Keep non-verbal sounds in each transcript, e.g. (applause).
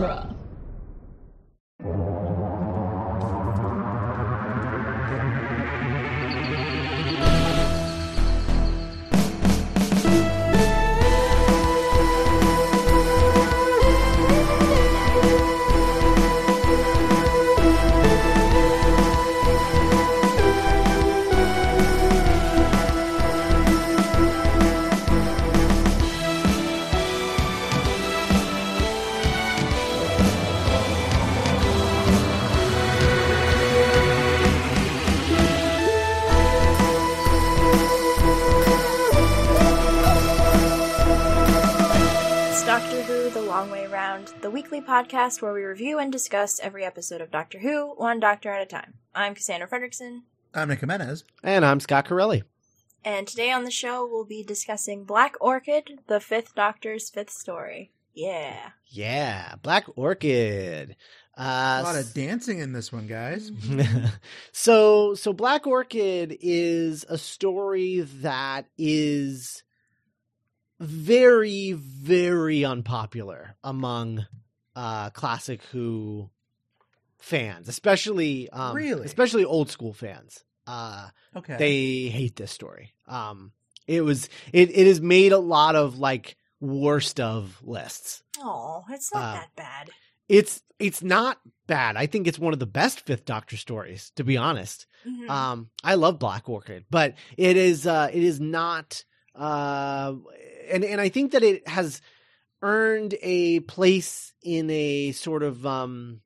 genre. Podcast where we review and discuss every episode of Doctor Who, one doctor at a time. I'm Cassandra Fredrickson, I'm Nick Jimenez. And I'm Scott Corelli. and today on the show we'll be discussing Black Orchid, the fifth Doctor's fifth story. Yeah. Yeah, Black Orchid. Uh, A lot of dancing in this one, guys. (laughs) so, so Black Orchid is a story that is very, very unpopular among uh, classic Who fans, especially um, Really? especially old school fans. Uh, Okay. they hate this story. Um, it was it it has made a lot of like worst of lists. Oh, it's not Uh, that bad. It's it's not bad. I think it's one of the best Fifth Doctor stories, to be honest. Mhm. Um, I love Black Orchid, but it is uh, it is not. Uh, and and I think that it has earned a place in a sort of um,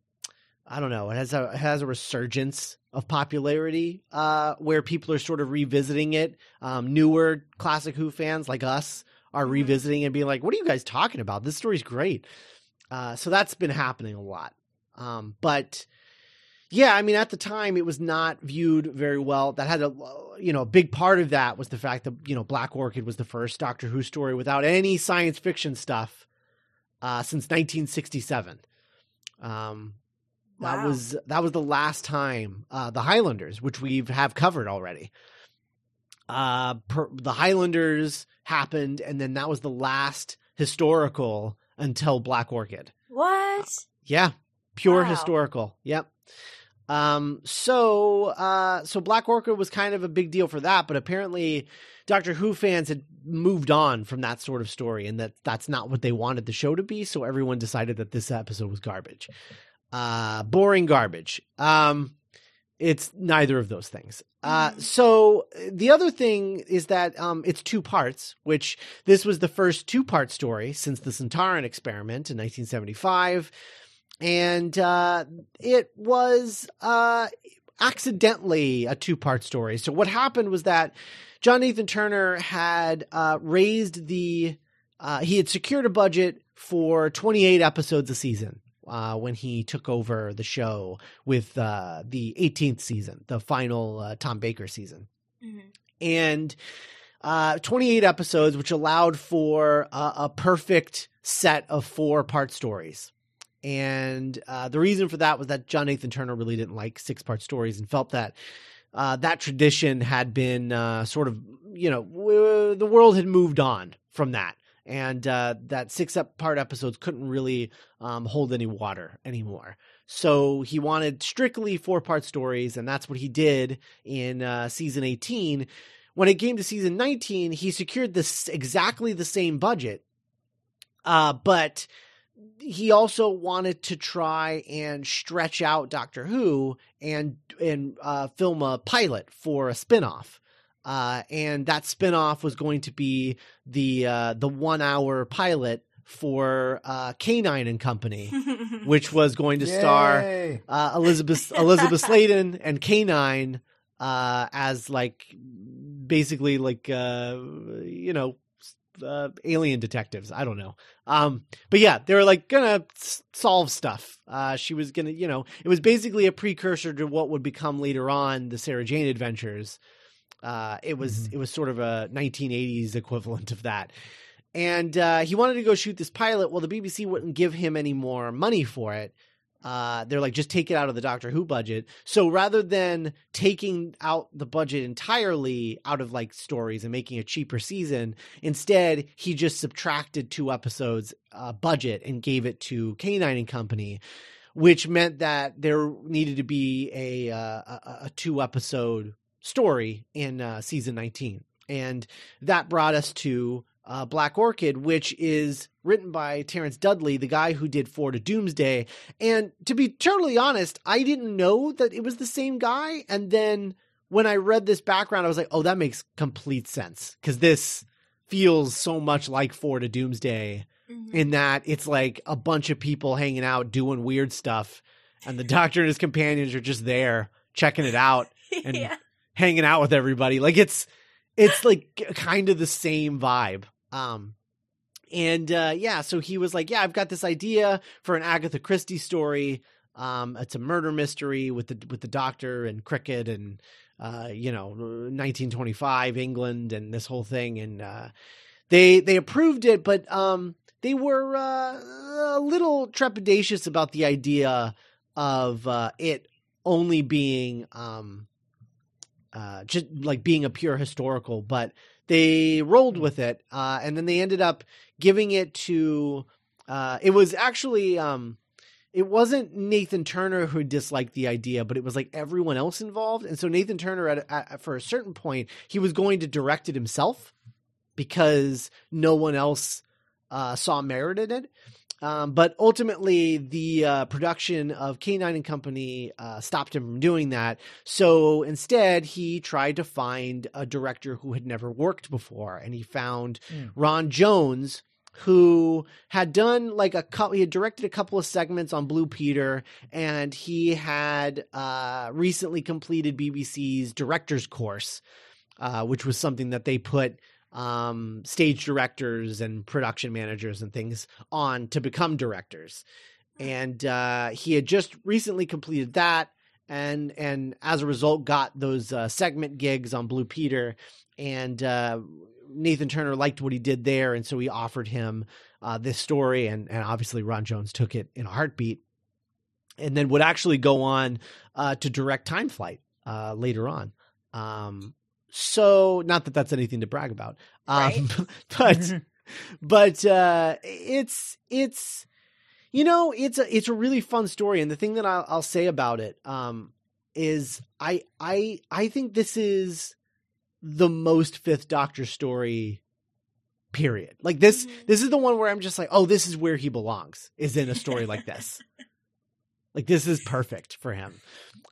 I don't know. It has a it has a resurgence of popularity uh, where people are sort of revisiting it. Um, newer classic Who fans like us are Mhm. revisiting and being like, "What are you guys talking about? This story's great." Uh, so that's been happening a lot. Um, but yeah, I mean, at the time, it was not viewed very well. That had a, you know, a big part of that was the fact that, you know, Black Orchid was the first Doctor Who story without any science fiction stuff, uh, since 1967. Um, that was, that was the last time, uh, the Highlanders, which we've have covered already. Uh, per, the Highlanders happened, and then that was the last historical until Black Orchid. What? Yeah, pure Wow. historical. Yep. Um so uh so Black Orchid was kind of a big deal for that, but apparently Doctor Who fans had moved on from that sort of story and that that's not what they wanted the show to be, so everyone decided that this episode was garbage. Uh boring garbage. Um it's neither of those things. Uh, Mhm. so the other thing is that um, it's two parts, which this was the first two part story since the Sontaran experiment in 1975. And uh, it was uh, accidentally a two part story. So what happened was that John Nathan Turner had uh, raised the, uh, he had secured a budget for 28 episodes a season uh, when he took over the show with uh, the 18th season, the final uh, Tom Baker season. Mhm. And uh, 28 episodes, which allowed for a, a perfect set of four part stories. And uh, the reason for that was that John Nathan Turner really didn't like six part stories and felt that uh, that tradition had been uh, sort of, you know, w- the world had moved on from that. And uh, that six part episodes couldn't really um, hold any water anymore. So he wanted strictly four part stories, and that's what he did in uh, season 18. When it came to season 19, he secured this exactly the same budget, uh, but he also wanted to try and stretch out Doctor Who and and uh, film a pilot for a spinoff. Uh, and that spinoff was going to be the uh, the one hour pilot for uh, K9 and Company, (laughs) which was going to star uh, Elizabeth Elizabeth Sladen and K9 uh, as like basically like uh, you know uh, alien detectives. I don't know. Um, but yeah, they were like gonna s- solve stuff. Uh, she was gonna, you know, it was basically a precursor to what would become later on the Sarah Jane Adventures. Uh, it was Mhm. it was sort of a 1980s equivalent of that. And uh, he wanted to go shoot this pilot. Well, the BBC wouldn't give him any more money for it uh, they're like, just take it out of the Doctor Who budget. So rather than taking out the budget entirely out of like stories and making a cheaper season, instead he just subtracted two episodes uh, budget and gave it to K9 and Company, which meant that there needed to be a uh, a, a two episode story in uh, season 19, and that brought us to uh, Black Orchid, which is written by Terence Dudley, the guy who did Four to Doomsday. And to be totally honest, I didn't know that it was the same guy. And then when I read this background, I was like, oh, that makes complete sense because this feels so much like Four to Doomsday Mhm. in that it's like a bunch of people hanging out doing weird stuff, and the (laughs) Doctor and his companions are just there checking it out (laughs) and- yeah. hanging out with everybody. Like it's it's like kind of the same vibe. Um and uh yeah, so he was like, "Yeah, I've got this idea for an Agatha Christie story. Um it's a murder mystery with the with the doctor and cricket and uh you know, 1925 England and this whole thing and uh they they approved it, but um they were uh, a little trepidatious about the idea of uh it only being um uh, just like being a pure historical, but they rolled with it, uh, and then they ended up giving it to. Uh, it was actually, um, it wasn't Nathan Turner who disliked the idea, but it was like everyone else involved, and so Nathan Turner, at, at for a certain point, he was going to direct it himself because no one else uh, saw merit in it. Um, but ultimately, the uh, production of K9 and Company uh, stopped him from doing that. So instead, he tried to find a director who had never worked before, and he found Hmm. Ron Jones, who had done like a couple. He had directed a couple of segments on Blue Peter, and he had uh, recently completed BBC's director's course, uh, which was something that they put um, stage directors and production managers and things on to become directors. And uh, he had just recently completed that, and and as a result, got those uh, segment gigs on Blue Peter. And uh, Nathan Turner liked what he did there, and so he offered him uh, this story, and and obviously Ron Jones took it in a heartbeat, and then would actually go on uh, to direct Time Flight uh, later on. Um, so not that that's anything to brag about, um, (laughs) but (laughs) but uh, it's it's you know it's a it's a really fun story, and the thing that I'll, I'll say about it um, is I I I think this is the most Fifth Doctor story. Period. Like this, Mhm. this is the one where I'm just like, oh, this is where he belongs. Is in a story like this. (laughs) Like this is perfect for him.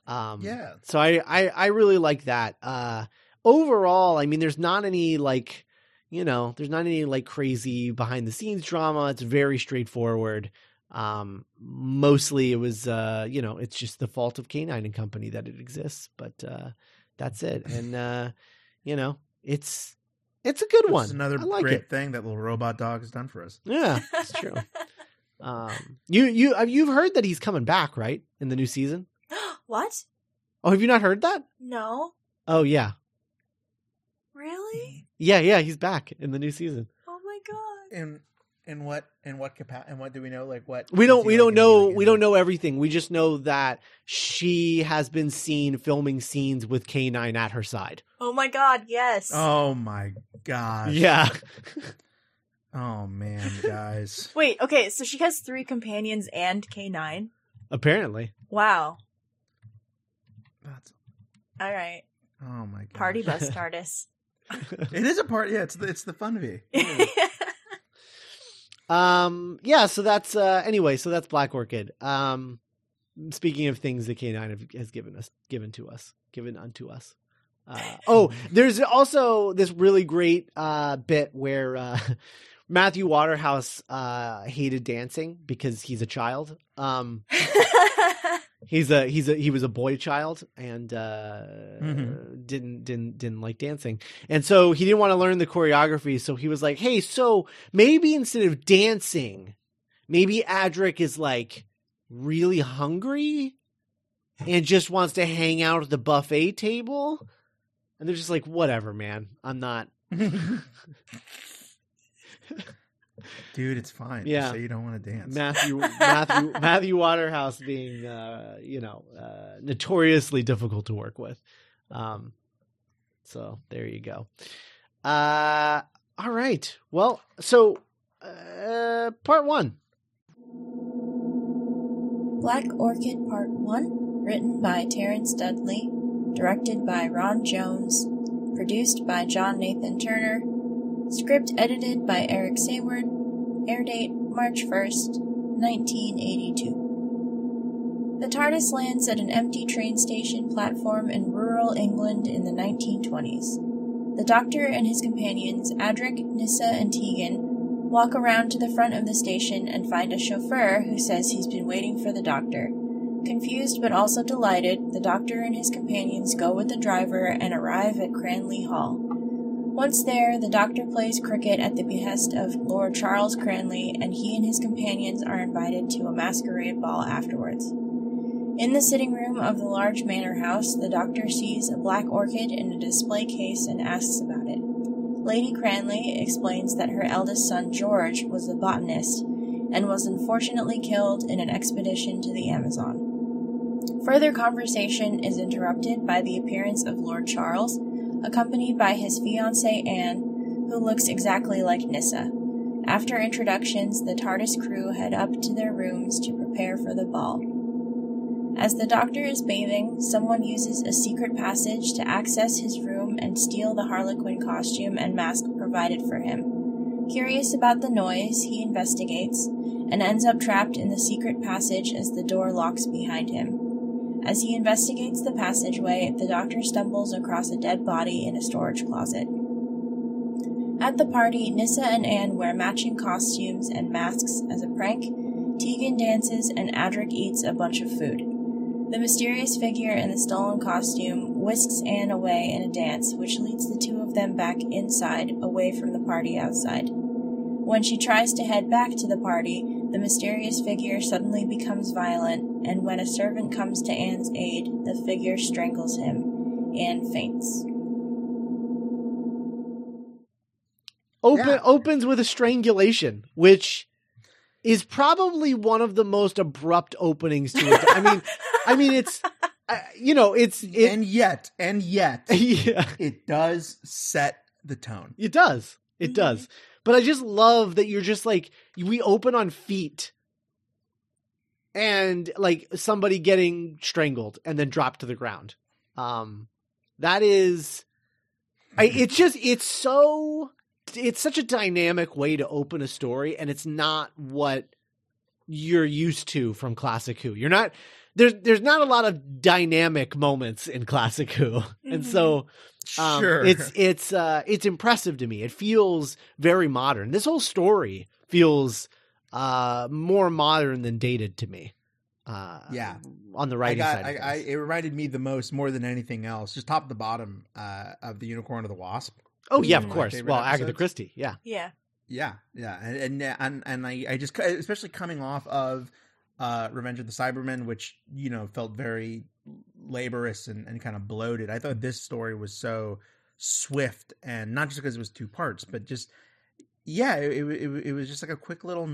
Um, yeah. so I, I I really like that. Uh overall, I mean there's not any like you know, there's not any like crazy behind the scenes drama. It's very straightforward. Um mostly it was uh you know, it's just the fault of K9 and Company that it exists, but uh that's it. (laughs) And uh you know, it's it's a good It's one. another like great it. thing that little robot dog has done for us. Yeah, (laughs) it's true. um you you uh, you've heard that he's coming back, right? In the new season? what? (gasps) Oh, have you not heard that? No. Oh yeah. Really? Yeah, yeah, he's back in the new season. Oh my god. In in what in what capa- and what do we know? Like what We don't we like don't know we don't know everything. We just know that she has been seen filming scenes with K9 at her side. Oh my god, yes. Oh my god. Yeah. (laughs) Oh man, guys. (laughs) Wait, okay, so she has three companions and K9. Apparently. Wow. That's, All right. oh my god. Party bus (laughs) TARDIS. It is a part. Yeah, it's the, it's the fun of V. (laughs) Um yeah, so that's uh anyway, so that's Black Orchid. Um speaking of things that K9 have, has given us given to us, given unto us. Uh, oh, (laughs) there's also this really great uh, bit where uh, (laughs) Matthew Waterhouse uh, hated dancing because he's a child. Um, he's a he's a he was a boy child and uh, Mhm. didn't didn't didn't like dancing, and so he didn't want to learn the choreography. So he was like, "Hey, so maybe instead of dancing, maybe Adric is like really hungry." And just wants to hang out at the buffet table. And they're just like, whatever, man. I'm not (laughs) dude, it's fine. Yeah. Just say you don't want to dance. Matthew Matthew (laughs) Matthew Waterhouse being uh, you know uh, notoriously difficult to work with. Um, so there you go. Uh, all right. Well, so uh, part one. Black Orchid Part 1, written by Terence Dudley, directed by Ron Jones, produced by John Nathan Turner, script edited by Eric Saward, air date March 1st, 1982. The TARDIS lands at an empty train station platform in rural England in the 1920s. The Doctor and his companions, Adric, Nyssa, and Tegan, walk around to the front of the station and find a chauffeur who says he's been waiting for the Doctor. Confused but also delighted, the Doctor and his companions go with the driver and arrive at Cranley Hall. Once there, the Doctor plays cricket at the behest of Lord Charles Cranley, and he and his companions are invited to a masquerade ball afterwards. In the sitting room of the large manor house, the Doctor sees a black orchid in a display case and asks about it. Lady Cranley explains that her eldest son George was a botanist and was unfortunately killed in an expedition to the Amazon. Further conversation is interrupted by the appearance of Lord Charles, accompanied by his fiancée Anne, who looks exactly like Nyssa. After introductions, the TARDIS crew head up to their rooms to prepare for the ball. As the doctor is bathing, someone uses a secret passage to access his room and steal the Harlequin costume and mask provided for him. Curious about the noise, he investigates and ends up trapped in the secret passage as the door locks behind him. As he investigates the passageway, the doctor stumbles across a dead body in a storage closet. At the party, Nyssa and Anne wear matching costumes and masks as a prank. Tegan dances and Adric eats a bunch of food. The mysterious figure in the stolen costume whisks Anne away in a dance, which leads the two of them back inside, away from the party outside. When she tries to head back to the party, the mysterious figure suddenly becomes violent, and when a servant comes to Anne's aid, the figure strangles him. Anne faints. Open Yeah. opens with a strangulation, which is probably one of the most abrupt openings to it. I mean, (laughs) I mean, it's uh, you know, it's it. and yet, and yet, (laughs) yeah, it does set the tone. it does. It Mhm. does. But I just love that you're just like we open on feet and like somebody getting strangled and then dropped to the ground. Um that is I (laughs) it's just it's so it's such a dynamic way to open a story and it's not what you're used to from classic who. You're not there's there's not a lot of dynamic moments in classic who. (laughs) And so um, sure, It's it's uh it's impressive to me. It feels very modern. This whole story feels uh more modern than dated to me. Uh Yeah. On the I writing got. side. I, of I, it reminded me the most, more than anything else, just top to bottom, uh, of the Unicorn of the Wasp. oh yeah, of of course. favorite Well, Agatha. Christie, yeah. Yeah. Yeah, yeah, and and and, and I, I just especially coming off of uh, Revenge of the Cybermen, which you know felt very laborious and, and kind of bloated. I thought this story was so swift, and not just because it was two parts, but just yeah, it it, it, it was just like a quick little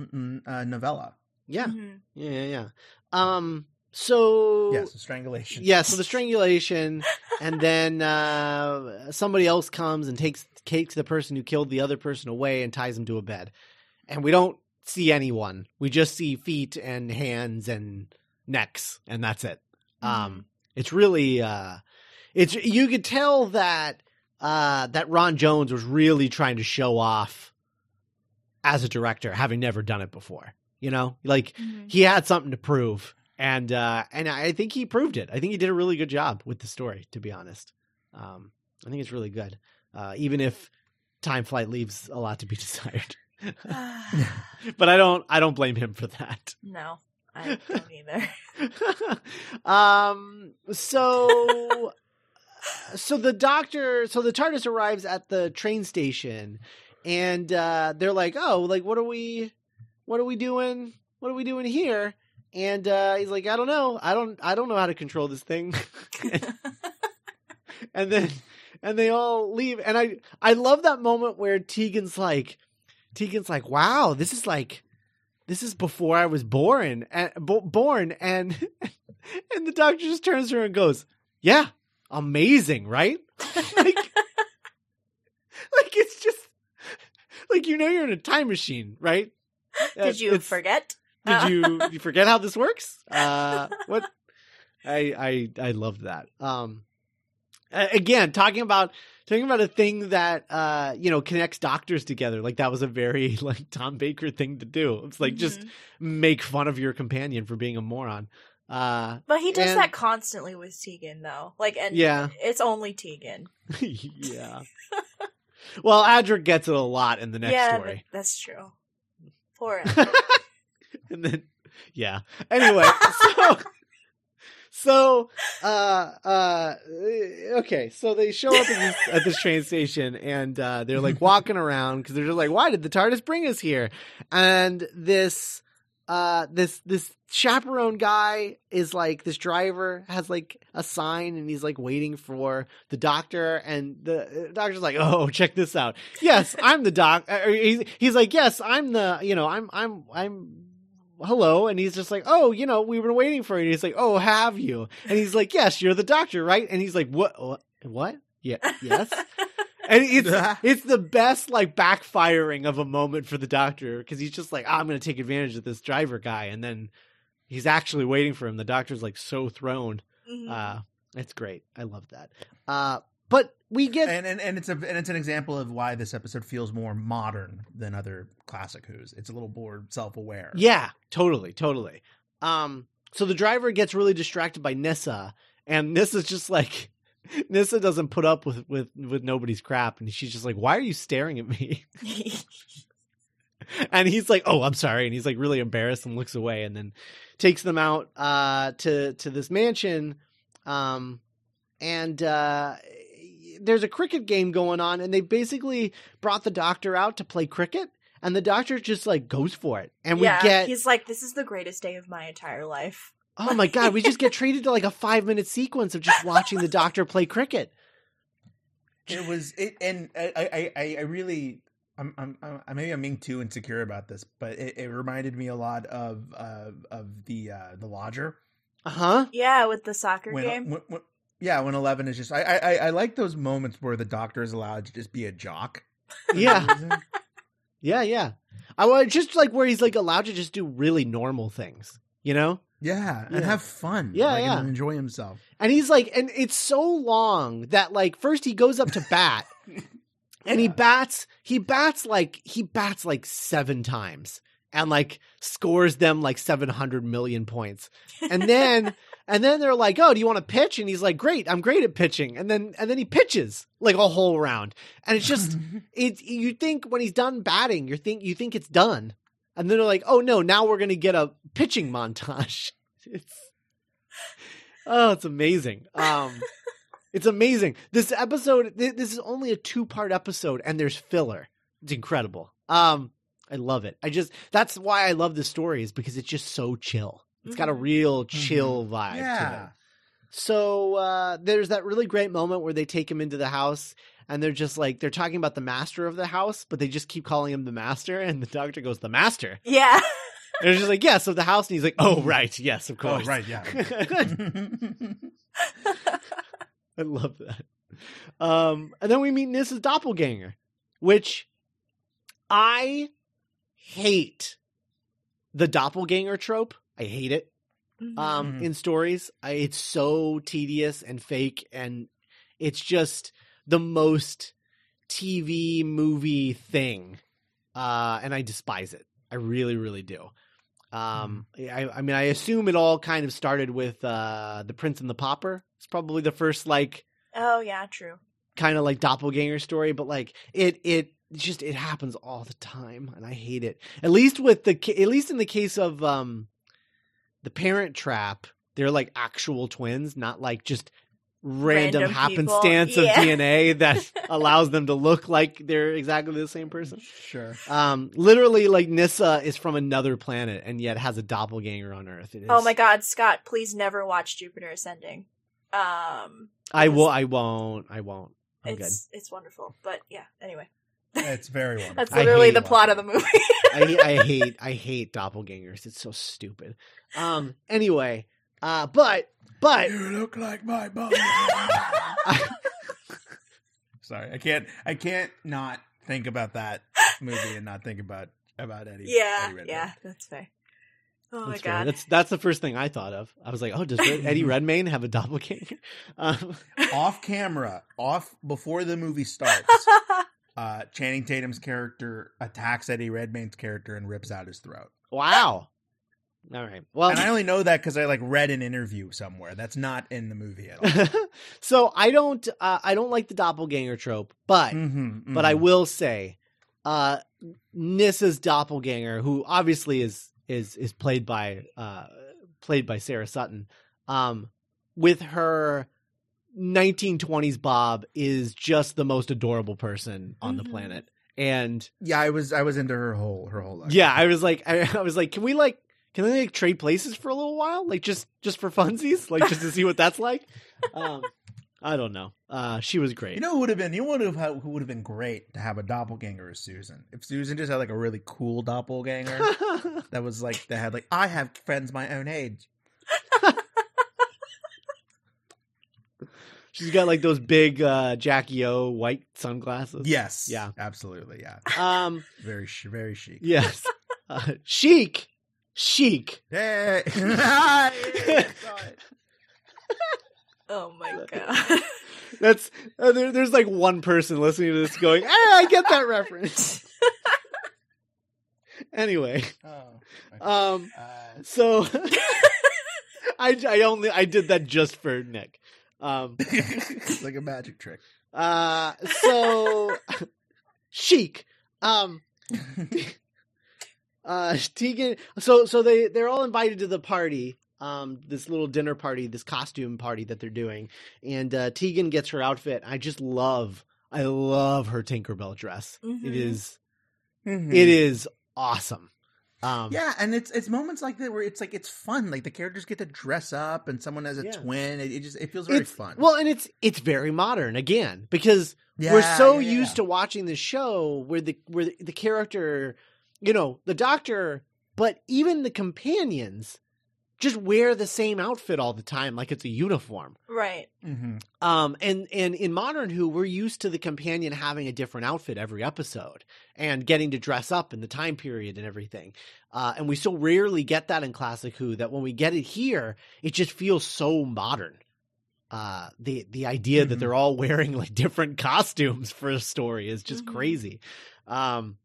uh, novella. Yeah. Mhm. Yeah, yeah, yeah. Um so Yes, strangulation. Yeah, so the strangulation, and then uh, somebody else comes and takes takes the person who killed the other person away and ties him to a bed, and we don't see anyone. We just see feet and hands and necks, and that's it. Um, it's really uh, it's you could tell that uh, that Ron Jones was really trying to show off as a director, having never done it before. You know, like Mhm. he had something to prove and uh and i think he proved it i think he did a really good job with the story to be honest um i think it's really good uh even if time flight leaves a lot to be (laughs) desired (sighs) (laughs) but i don't i don't blame him for that. No, I don't either. (laughs) um so so the doctor so the tardis arrives at the train station and uh they're like oh like what are we what are we doing what are we doing here? And uh he's like i don't know. I don't i don't know how to control this thing. (laughs) And then and they all leave. And i i love that moment where tegan's like Tegan's like, "Wow, this is like, this is before I was born, and bo- born." And (laughs) and the doctor just turns to her and goes, "Yeah, amazing, right?" (laughs) like, like it's just like you know you're in a time machine, right? Did you it's- forget? Did you (laughs) you forget how this works? Uh, what? I I I loved that. Um, again, talking about talking about a thing that uh you know connects doctors together. Like that was a very (laughs) like Tom Baker thing to do. It's like just Mhm. make fun of your companion for being a moron. Uh, But he does and- that constantly with Tegan, though. Like, and yeah, it's only Tegan. (laughs) yeah. well, Adric gets it a lot in the next yeah, story. that's true. Poor (laughs) and then yeah anyway so so uh uh okay. So they show up at this, at this train station and uh they're like (laughs) walking around because they're just like why did the tardis bring us here? And this uh this this chaperone guy is like this driver has like a sign and he's like waiting for the doctor and the doctor's like oh check this out. Yes i'm the doc uh, he's, he's like yes i'm the you know i'm i'm i'm hello and he's just like oh you know we've been waiting for you. He's like oh have you? And he's like yes you're the doctor right? And he's like what what, what? yeah yes? (laughs) And it's it's the best like backfiring of a moment for the doctor because he's just like "Ah, i'm gonna take advantage of this driver guy. And then he's actually waiting for him. The doctor's like so thrown. Mhm. uh it's great. I love that. Uh but we get and, and and it's a and it's an example of why this episode feels more modern than other classic Who's. It's a little more self aware. Yeah, totally, totally. Um, so the driver gets really distracted by Nyssa, and Nyssa's just like (laughs) Nyssa doesn't put up with with with nobody's crap, and she's just like, "Why are you staring at me?" (laughs) and he's like, "Oh, I'm sorry," and he's like really embarrassed and looks away, and then takes them out uh to to this mansion, um, and uh. There's a cricket game going on, and they basically brought the doctor out to play cricket, and the doctor just like goes for it, and yeah, we get he's like, this is the greatest day of my entire life. Oh my god, we just get (laughs) treated to like a five minute sequence of just watching the doctor play cricket. It was it, and I I I, I really. I'm, I'm, I'm, maybe I'm being too insecure about this, but it, it reminded me a lot of, uh, of the, uh, the lodger. Uh huh. Yeah, with the soccer when, game. when, when- yeah, when Eleven is just, I, I, I like those moments where the doctor is allowed to just be a jock. Yeah. (laughs) Yeah, yeah. I was just like where he's like allowed to just do really normal things, you know? yeah, and Yeah. have fun. Yeah, like, yeah. and enjoy himself. And he's like, and it's so long that like first he goes up to bat (laughs) and he bats, he bats like, he bats like seven times and like scores them like 700 million points. And then, (laughs) and then they're like, oh, do you want to pitch? And he's like, great, I'm great at pitching. And then, and then he pitches like a whole round. And it's just, (laughs) it you think when he's done batting, you think you think it's done, and then they're like, "Oh no, now we're gonna get a pitching montage." (laughs) It's oh, it's amazing. Um, it's amazing. This episode, th- this is only a two part episode, and there's filler. It's incredible. Um, I love it. I just that's why I love this story is because it's just so chill. It's got a Mhm. real chill vibe to it. yeah. So uh, there's that really great moment where they take him into the house and they're just like they're talking about the master of the house, but they just keep calling him the master, (laughs) and the doctor goes, "The master." Yeah. And they're just like, "Yes, of the house," and he's like, "Oh, right, yes, of course. Oh, right, yeah. (laughs) (laughs) I love that. Um, and then we meet Nyssa's doppelganger, which I hate the doppelganger trope. I hate it. Um Mhm. in stories I, it's so tedious and fake and it's just the most tv movie thing uh and i despise it i really really do um I, I mean i assume it all kind of started with uh the prince and the Pauper. it's probably the first like oh yeah, true. kind of like doppelganger story but like it it just it happens all the time and i hate it at least with the at least in the case of um the parent trap they're like actual twins not like just random, Random people. happenstance of dna (laughs) that allows them to look like they're exactly the same person Sure. um literally like Nyssa is from another planet and yet has a doppelganger on earth It Oh my God, Scott! Please never watch Jupiter Ascending. Um, i will i won't i won't i'm good it's it's wonderful, but yeah. Anyway, It's very (laughs) wonderful. That's I literally the plot of the movie. (laughs) I, I (laughs) hate I hate doppelgangers. It's so stupid. Um. Anyway, uh, but but You look like my mom. Sorry, I can't. I can't not think about that movie and not think about about Eddie. yeah, Eddie yeah, that's fair. Oh my that's fair. god. That's that's the first thing I thought of. I was like, oh, does Eddie Redmayne have a doppelganger? Um, Off camera, off before the movie starts. Uh, Channing Tatum's character attacks Eddie Redmayne's character and rips out his throat. wow. All right. Well, and I (laughs) only know that because I like read an interview somewhere. That's not in the movie at all. (laughs) so I don't uh, I don't like the doppelganger trope, but Mhm, but I mhm. will say, uh, Nyssa's doppelganger, who obviously is is is played by uh played by Sarah Sutton, um, with her 1920s Bob is just the most adorable person on the Mhm. planet, and Yeah, I was I was into her whole her whole life. yeah, I was like, I, I was like, can we like, can they like trade places for a little while, like just just for funsies, like just to see what that's like? Um, I don't know. Uh, she was great. You know who would have been? You know who would have who would have been great to have a doppelganger as Susan? If Susan just had like a really cool doppelganger (laughs) that was like that had like I have friends my own age. (laughs) She's got like those big uh, Jackie O white sunglasses. Yes. Yeah. Absolutely. Yeah. Um. Very very chic. Yes. Uh, chic. Chic. Hey. (laughs) (laughs) oh my god. (laughs) That's uh, there, there's like one person listening to this going, "Hey, I get that reference." anyway, oh. um, Uh, so I I only I did that just for Nick. Um. (laughs) (laughs) like a magic trick. Uh. So (laughs) chic. Um. uh Tegan so so they they're all invited to the party um this little dinner party this costume party that they're doing and uh Tegan gets her outfit I just love I love her Tinkerbell dress Mhm. it is Mhm. it is awesome um Yeah, and it's it's moments like that where it's like it's fun. Like the characters get to dress up, and someone has a Yeah. twin. It, it just it feels very it's fun. well and it's it's very modern again because Yeah, we're so yeah, used to watching the show where the where the, the character you know the doctor but even the companions just wear the same outfit all the time like it's a uniform right. Mhm. um and and in modern who we're used to the companion having a different outfit every episode and getting to dress up in the time period and everything uh and we so rarely get that in classic who that when we get it here it just feels so modern uh the the idea that Mhm. they're all (laughs) wearing like different costumes for a story is just Mhm. crazy um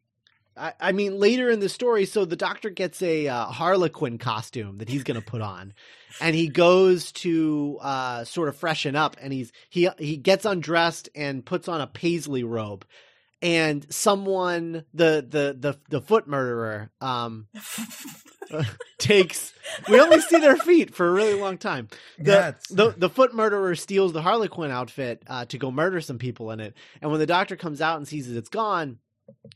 I, I mean, later in the story, so the doctor gets a uh, Harlequin costume that he's going to put on, and he goes to uh, sort of freshen up, and he's he he gets undressed and puts on a paisley robe, and someone the the the the foot murderer um (laughs) takes we only see their feet for a really long time. The, the the foot murderer steals the Harlequin outfit uh, to go murder some people in it, and when the doctor comes out and sees that it's gone,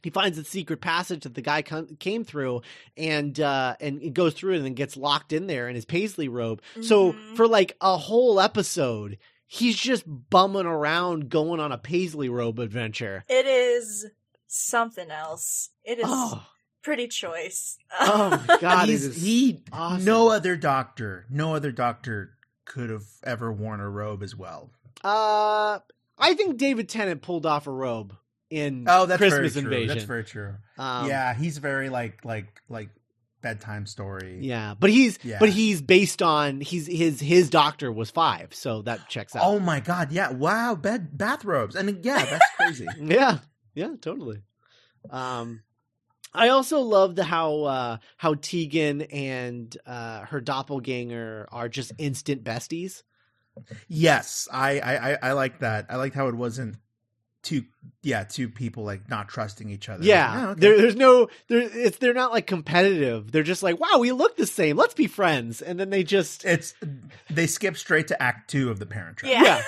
he finds the secret passage that the guy com- came through, and uh, and it goes through it and then gets locked in there in his paisley robe. So Mhm. for like a whole episode, he's just bumming around, going on a paisley robe adventure. It is something else. It is Oh, pretty choice. oh my (laughs) god! He's, is he awesome. no other doctor, no other doctor could have ever worn a robe as well. Uh, I think David Tennant pulled off a robe in Oh, that's Christmas very true. Invasion. That's very true. Um, yeah, he's very like like like bedtime story. yeah, but he's Yeah. but he's based on he's his his doctor was five, so that checks out. Oh my god, yeah. Wow, bed bathrobes. I mean, yeah, that's (laughs) crazy. Yeah, yeah, totally. Um, I also love the how uh, how Tegan and uh, her doppelganger are just instant besties. yes, I, I I I like that. I liked how it wasn't two yeah, two people like not trusting each other. Yeah, okay. there, there's no there. It's they're not like competitive. They're just like, wow, we look the same. Let's be friends. And then they just it's they skip straight to act two of the Parent Trap. yeah. Yeah.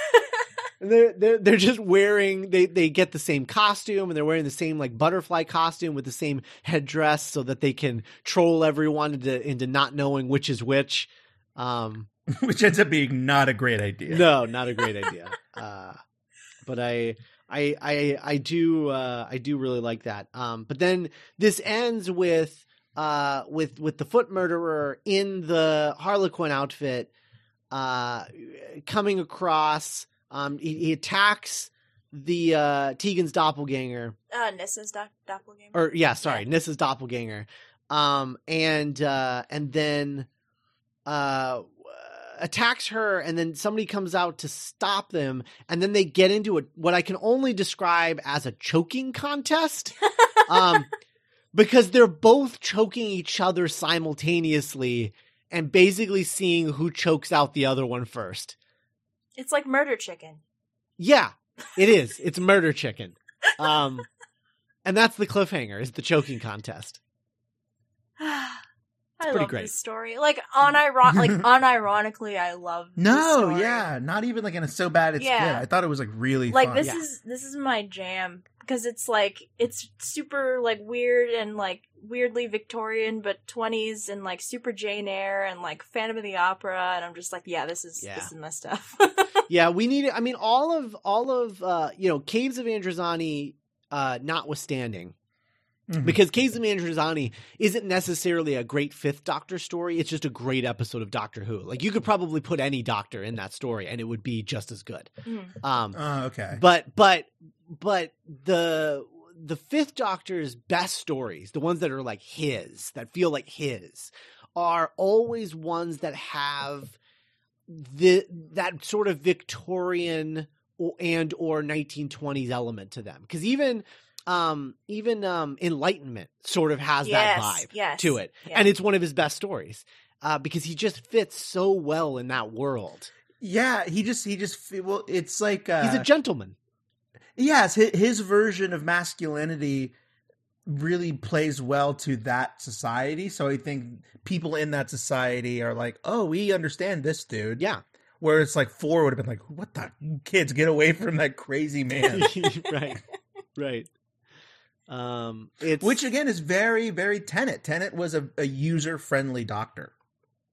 (laughs) they're they're they're just wearing they they get the same costume and they're wearing the same like butterfly costume with the same headdress so that they can troll everyone into into not knowing which is which. Um, (laughs) which ends up being not a great idea. no, not a great idea. Uh, but I I I I do uh I do really like that. Um but then this ends with uh with with the foot murderer in the Harlequin outfit uh coming across um he, he attacks the uh Tegan's doppelganger Uh, Nyssa's doc- doppelganger. or yeah, sorry, Nyssa's doppelganger. Um, and uh, and then uh, attacks her, and then somebody comes out to stop them, and then they get into a what I can only describe as a choking contest. (laughs) um, because they're both choking each other simultaneously and basically seeing who chokes out the other one first. It's like murder chicken. Yeah, (laughs) it is. It's murder chicken. Um, and that's the cliffhanger is the choking contest. (sighs) (sighs) I pretty love great. this story. Like uniron- like (laughs) unironically, I love. this No, story. yeah, not even like in a so bad it's Yeah. good. I thought it was like really Like fun. this Yeah. is this is my jam because it's like it's super like weird and like weirdly Victorian, but twenties and like super Jane Eyre and like Phantom of the Opera, and I'm just like, yeah, this is Yeah. this is my stuff. (laughs) yeah, we need. I mean, all of all of uh, you know, Caves of Androzani, uh, notwithstanding, Mhm. because Caves of Androzani isn't necessarily a great Fifth Doctor story. It's just a great episode of Doctor Who. Like you could probably put any Doctor in that story, and it would be just as good. Mm. Um, Oh, okay. but but but the the Fifth Doctor's best stories, the ones that are like his, that feel like his, are always ones that have the that sort of Victorian and or 1920s element to them. Because even um even um Enlightenment sort of has yes, that vibe yes, to it, yeah. and it's one of his best stories. Uh, because he just fits so well in that world. yeah, he just he just well, it's like uh, He's a gentleman. yes, his, his version of masculinity really plays well to that society. So I think people in that society are like, "Oh, we understand this dude." Yeah. Where it's like four would have been like, "What the kids get away from that crazy man?" (laughs) right, right. Um, it's Which again is very very Tennant. Tennant was a, a user friendly doctor.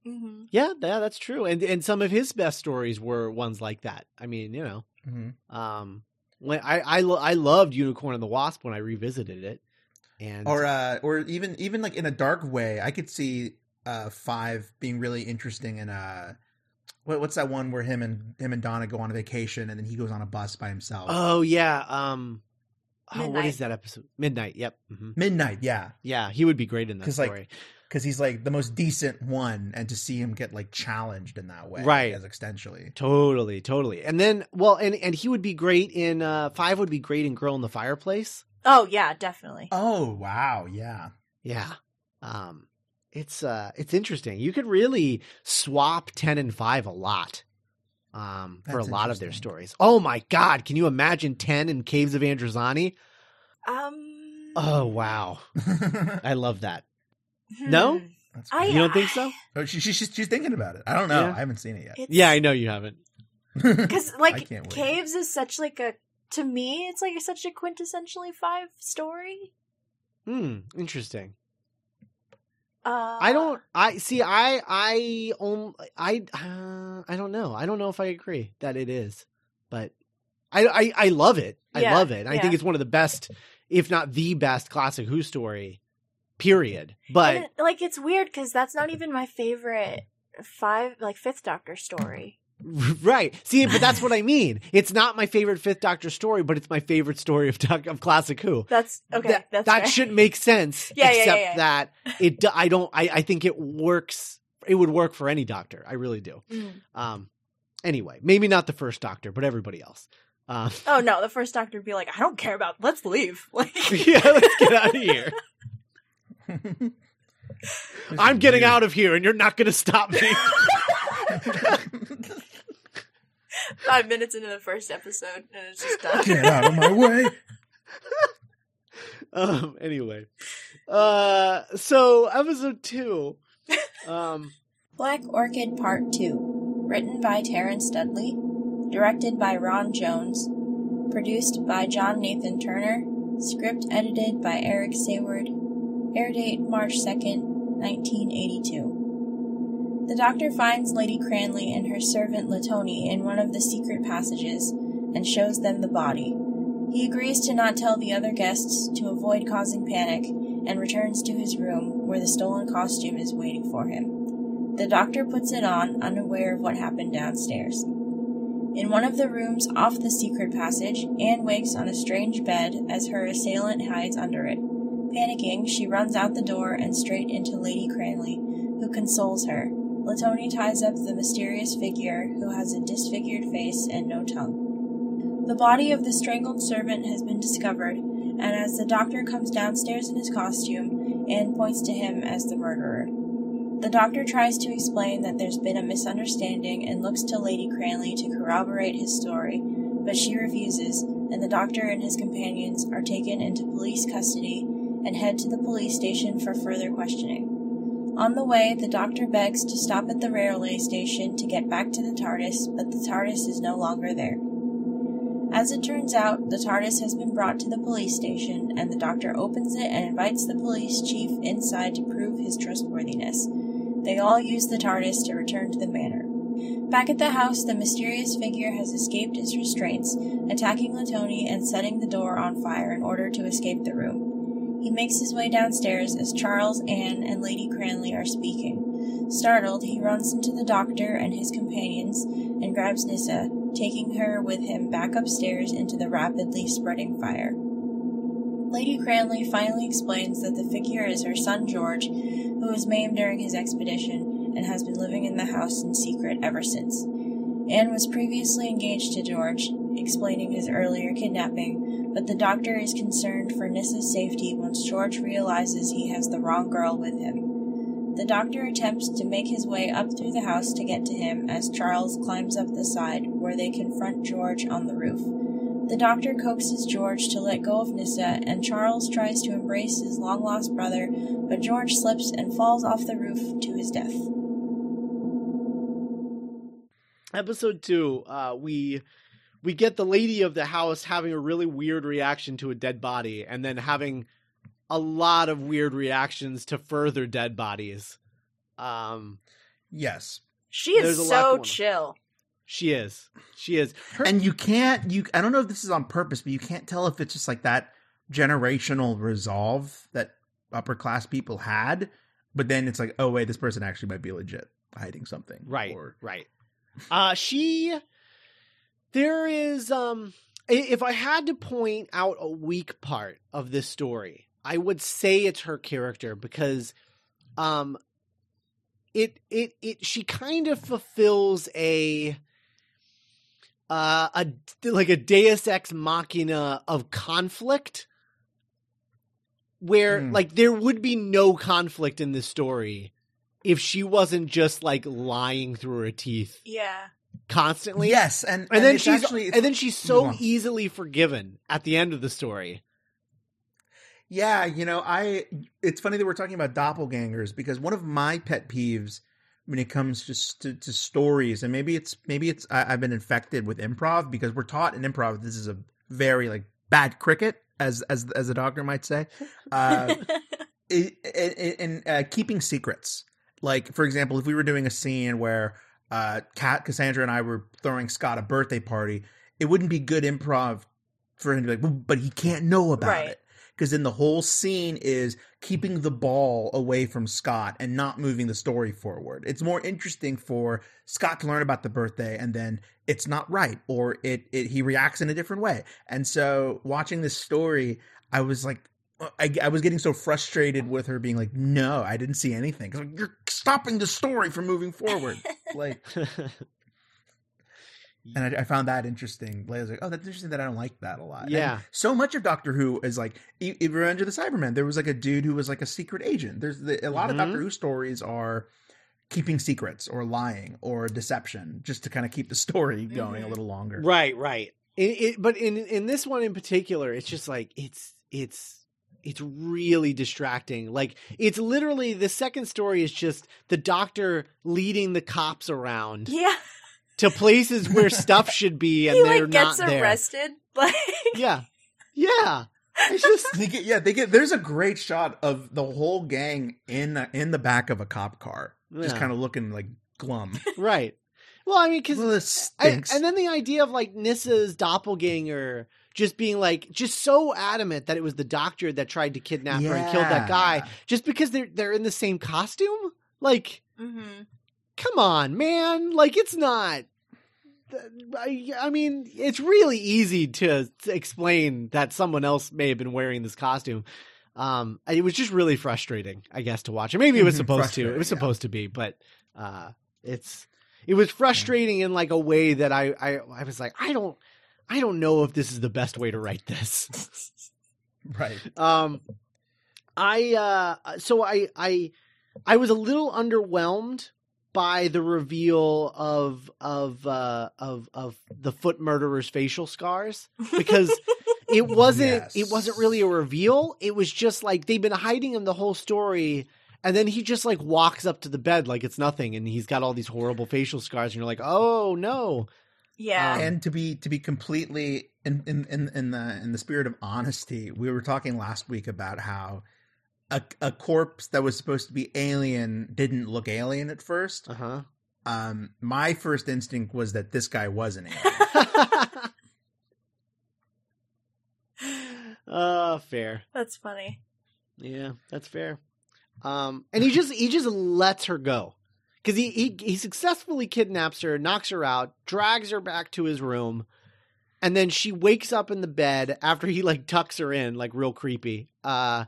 Mhm. yeah, yeah, that's true. And and some of his best stories were ones like that. I mean, you know, Mm-hmm. um, when I I lo- I loved Unicorn and the Wasp when I revisited it, and Or uh, or even even like in a dark way, I could see uh five being really interesting in uh what, what's that one where him and him and Donna go on a vacation and then he goes on a bus by himself. oh yeah, um, oh, what Midnight. is that episode? Midnight. Yep. hmm Midnight, yeah, Yeah, he would be great in that 'Cause, like, story. because he's like the most decent one, and to see him get like challenged in that way, Right. as extensionally. Totally, totally. And then, well, and and he would be great in uh five. Would be great in Girl in the Fireplace. Oh yeah, definitely. Oh wow, yeah, Yeah. Um it's uh it's interesting. You could really swap 10 and 5 a lot. Um for a lot of their stories. Oh my god, can you imagine 10 in Caves of Androzani? Um. Oh wow. I love that. No? hmm. I- You don't think so? oh, she, she, she's she's thinking about it. I don't know. Yeah. I haven't seen it yet. It's- Yeah, I know you haven't. (laughs) because like caves is such like a to me it's like such a quintessentially five story Hmm, interesting. Uh I don't I see I I um, I uh, I don't know. I don't know if I agree that it is. But I I, I love it. I Yeah, love it. I think it's one of the best if not the best classic Who story period. But it- like it's weird because that's not even my favorite five like fifth doctor story (laughs) right. See, but that's what I mean. It's not my favorite Fifth Doctor story, but it's my favorite story of Doc- of classic Who. that's okay that, that's that fair. should make sense. Yeah, (laughs) yeah, yeah, except yeah. that it. do- I don't. I, I think it works. It would work for any doctor. I really do. Mm. Um. Anyway, maybe not the first doctor, but everybody else. Um. oh no the first doctor would be like i don't care about let's leave (laughs) like yeah, let's get out of here. I'm getting out of here, and you're not going to stop me. Five minutes into the first episode and it's just done Get out of my way. (laughs) um. Anyway, uh. So episode two. (laughs) Um. Black Orchid Part 2. Written by Terence Dudley. Directed by Ron Jones. Produced by John Nathan Turner. Script edited by Eric Saward. Air date March 2nd, 1982. The doctor finds Lady Cranley and her servant Latoni in one of the secret passages and shows them the body. He agrees to not tell the other guests to avoid causing panic and returns to his room where the stolen costume is waiting for him. The doctor puts it on, unaware of what happened downstairs. In one of the rooms off the secret passage, Anne wakes on a strange bed as her assailant hides under it. Panicking, she runs out the door and straight into Lady Cranley, who consoles her. Latoni ties up the mysterious figure, who has a disfigured face and no tongue. The body of the strangled servant has been discovered, and as the doctor comes downstairs in his costume, Anne points to him as the murderer. The doctor tries to explain that there's been a misunderstanding and looks to Lady Cranley to corroborate his story, but she refuses, and the doctor and his companions are taken into police custody and head to the police station for further questioning. On the way, the doctor begs to stop at the railway station to get back to the TARDIS, but the TARDIS is no longer there. As it turns out, the TARDIS has been brought to the police station, and the doctor opens it and invites the police chief inside to prove his trustworthiness. They all use the TARDIS to return to the manor. Back at the house, the mysterious figure has escaped its restraints, attacking Latoni and setting the door on fire in order to escape the room. He makes his way downstairs as Charles, Anne, and Lady Cranley are speaking. Startled, he runs into the doctor and his companions and grabs Nyssa, taking her with him back upstairs into the rapidly spreading fire. Lady Cranley finally explains that the figure is her son George, who was maimed during his expedition and has been living in the house in secret ever since. Anne was previously engaged to George, explaining his earlier kidnapping, but the doctor is concerned for Nyssa's safety once George realizes he has the wrong girl with him. The doctor attempts to make his way up through the house to get to him as Charles climbs up the side where they confront George on the roof. The doctor coaxes George to let go of Nissa, and Charles tries to embrace his long lost brother, but George slips and falls off the roof to his death. Episode two, uh, we we get the lady of the house having a really weird reaction to a dead body, and then having a lot of weird reactions to further dead bodies. Um, Yes. She is so chill. she is, she is. Her- and you can't you i don't know if this is on purpose but you can't tell if it's just like that generational resolve that upper class people had but then it's like oh wait this person actually might be legit hiding something right or right uh she there is um if i had to point out a weak part of this story i would say it's her character because um it it it she kind of fulfills a uh a like a deus ex machina of conflict where Hmm. like there would be no conflict in this story if she wasn't just like lying through her teeth Yeah. Constantly. yes and And, then she's actually and then she's so Go on. easily forgiven at the end of the story. Yeah, you know, I it's funny that we're talking about doppelgangers because one of my pet peeves when it comes just to, to stories, and maybe it's maybe it's I, I've been infected with improv because we're taught in improv this is a very like bad cricket, as as as a doctor might say, uh, i- i- in uh, keeping secrets. Like for example, if we were doing a scene where uh, Kat, Cassandra, and I were throwing Scott a birthday party, it wouldn't be good improv for him to be like, "Well, but he can't know about Right. it because then the whole scene is keeping the ball away from Scott and not moving the story forward. It's more interesting for Scott to learn about the birthday and then it's not right or it, it he reacts in a different way. And so watching this story, I was like I, I was getting so frustrated with her being like, "No, I didn't see anything." Like, You're stopping the story from moving forward. (laughs) like, and I, I found that interesting. Like, I was like, "Oh, that's interesting that I don't like that a lot." And Yeah. so much of Doctor Who is like e- e- Revenge of the Cybermen. There was like a dude who was like a secret agent. There's the, a lot Mhm. of Doctor Who stories are keeping secrets or lying or deception just to kind of keep the story going a Mhm. little longer. right, right. It, it, but in in this one in particular, it's just like it's it's it's really distracting. Like it's literally the second story is just the doctor leading the cops around yeah. to places where (laughs) stuff should be, and he they're like gets not there. arrested. Like Yeah, yeah. It's just (laughs) They get, yeah, they get. There's a great shot of the whole gang in the, in the back of a cop car, just Yeah. kind of looking like glum. right. Well, I mean, because well, stinks. and then the idea of like Nyssa's doppelganger just being like just so adamant that it was the doctor that tried to kidnap her and killed that guy just because they're they're in the same costume. Like, Mm-hmm. come on, man! Like it's not. I, I mean, it's really easy to, to explain that someone else may have been wearing this costume. Um, it was just really frustrating, I guess, to watch. Or maybe it was Mhm, supposed to. It frustrating, was yeah. supposed to be, but uh, it's it was frustrating in like a way that I, I I was like, I don't I don't know if this is the best way to write this. (laughs) Right. Um, I uh, so I I I was a little underwhelmed by the reveal of of uh of of the foot murderer's facial scars because (laughs) it wasn't Yes. it wasn't really a reveal. It was just like they've been hiding him the whole story. And then he just like walks up to the bed like it's nothing, and he's got all these horrible facial scars, and you're like, "Oh no!" Yeah. Um, and to be to be completely in, in in in the in the spirit of honesty, we were talking last week about how a a corpse that was supposed to be alien didn't look alien at first. Uh huh. Um, my first instinct was that this guy was an alien. uh, (laughs) fair. That's funny. Yeah, that's fair. Um, and he just he just lets her go because he, he he successfully kidnaps her, knocks her out, drags her back to his room, and then she wakes up in the bed after he like tucks her in, like real creepy. Uh,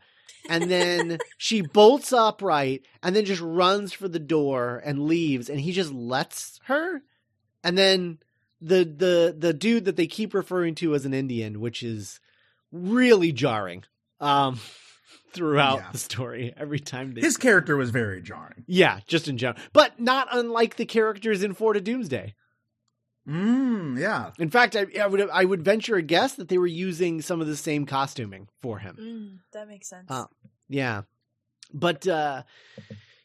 and then (laughs) she bolts upright and then just runs for the door and leaves, and he just lets her. And then the the the dude that they keep referring to as an Indian, which is really jarring. Um, throughout Yeah. the story every time they His character was very jarring. yeah just in general but not unlike the characters in Four to Doomsday Mm, yeah. in fact I, I would I would venture a guess that they were using some of the same costuming for him Mm, that makes sense. Uh, yeah but uh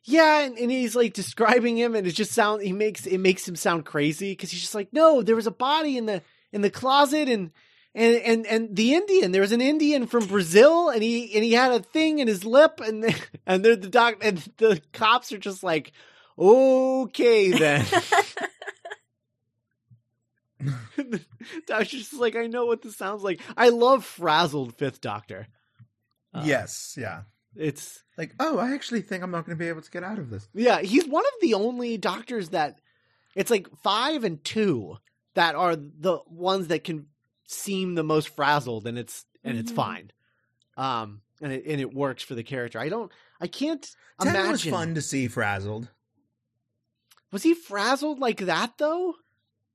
yeah and, and he's like describing him and it just sound he makes it makes him sound crazy because he's just like no there was a body in the in the closet and and and and the Indian there was an Indian from Brazil and he and he had a thing in his lip and (laughs) and they're the doc and the cops are just like okay then (laughs) (laughs) Doctor's just like I know what this sounds like I love frazzled Fifth Doctor Uh, yes. Yeah. it's Like, oh, I actually think I'm not going to be able to get out of this. Yeah, he's one of the only doctors that it's like five and two that are the ones that can seem the most frazzled, and it's and it's Mhm. fine. Um, and it and it works for the character. I don't, I can't Ten imagine. was fun to see frazzled. Was he frazzled like that though?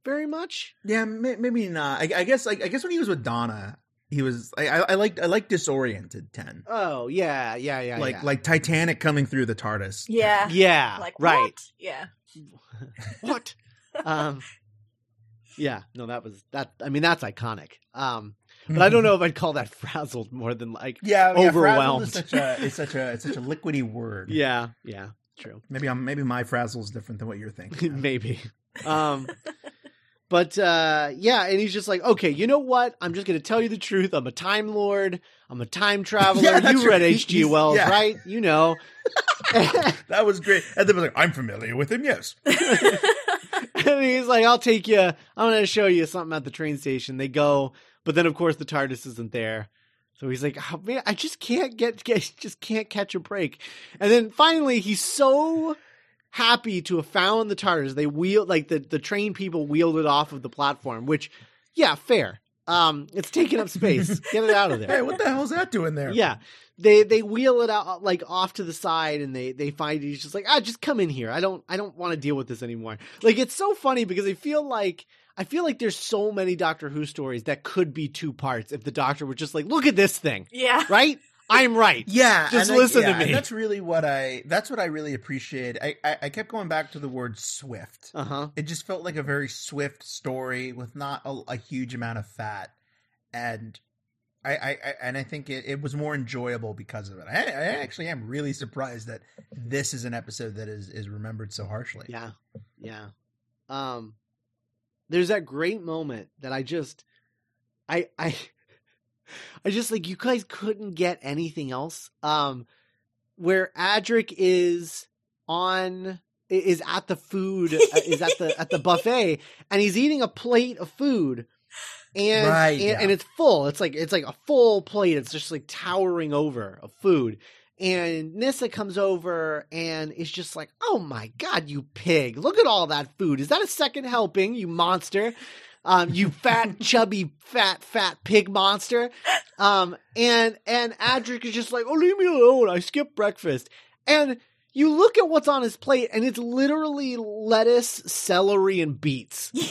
Very much. Yeah, may, maybe not. I, I guess. Like, I guess when he was with Donna, he was. I, I, I liked. I liked disoriented ten. Oh yeah, yeah, yeah. like yeah. like Titanic coming through the TARDIS. yeah. yeah, Like right. what? Yeah. (laughs) what? um, yeah, no, that was that. I mean, that's iconic. Um, but I don't know if I'd call that (laughs) frazzled more than like. Yeah, yeah Overwhelmed. frazzled Is such a it's such a it's such a liquidy word. Yeah, yeah, true. Maybe I'm maybe my frazzle is different than what you're thinking. (laughs) Maybe. Um, but uh, yeah, and he's just like, okay, you know what? I'm just going to tell you the truth. I'm a time lord. I'm a time (laughs) traveler. Yeah, you read. H.G. He's- Wells, yeah. right? You know. that was great. And then was like, I'm familiar with him. Yes. And (laughs) he's like, I'll take you. I'm going to show you something at the train station. They go, but then of course the TARDIS isn't there. So he's like, oh, man, I just can't get, get, (laughs) just can't catch a break. And then finally, he's so happy to have found the TARDIS. They wheel like the the train people wheeled it off of the platform, which, yeah, fair. Um, it's taking up space. Get it out of there. (laughs) Hey, what the hell's that doing there? Yeah. They they wheel it out like off to the side and they they find he's just like, ah, just come in here. I don't I don't want to deal with this anymore. Like it's so funny because I feel like I feel like there's so many Doctor Who stories that could be two parts if the doctor were just like, look at this thing. yeah. Right? I'm right. (laughs) Yeah, Just and I- listen to me. and that's really what I. That's what I really appreciate. I, I I kept going back to the word swift. Uh-huh. It just felt like a very swift story with not a, a huge amount of fat, and I, I, I and I think it, it was more enjoyable because of it. I, I actually am really surprised that this is an episode that is is remembered so harshly. Yeah. Yeah. Um there's that great moment that I just I I (laughs) I just like you guys couldn't get anything else. Um where Adric is on is at the food uh, is at the at the (laughs) buffet and he's eating a plate of food and Right, and, yeah. and it's full. It's like it's like a full plate. It's just like towering over of food. And Nyssa comes over and is just like, "Oh my god, you pig! Look at all that food. Is that a second helping, you monster? Um, you fat, (laughs) chubby, fat, fat pig monster." Um, and and Adric is just like, "Oh, leave me alone. I skipped breakfast." And you look at what's on his plate, and it's literally lettuce, celery, and beets. (laughs)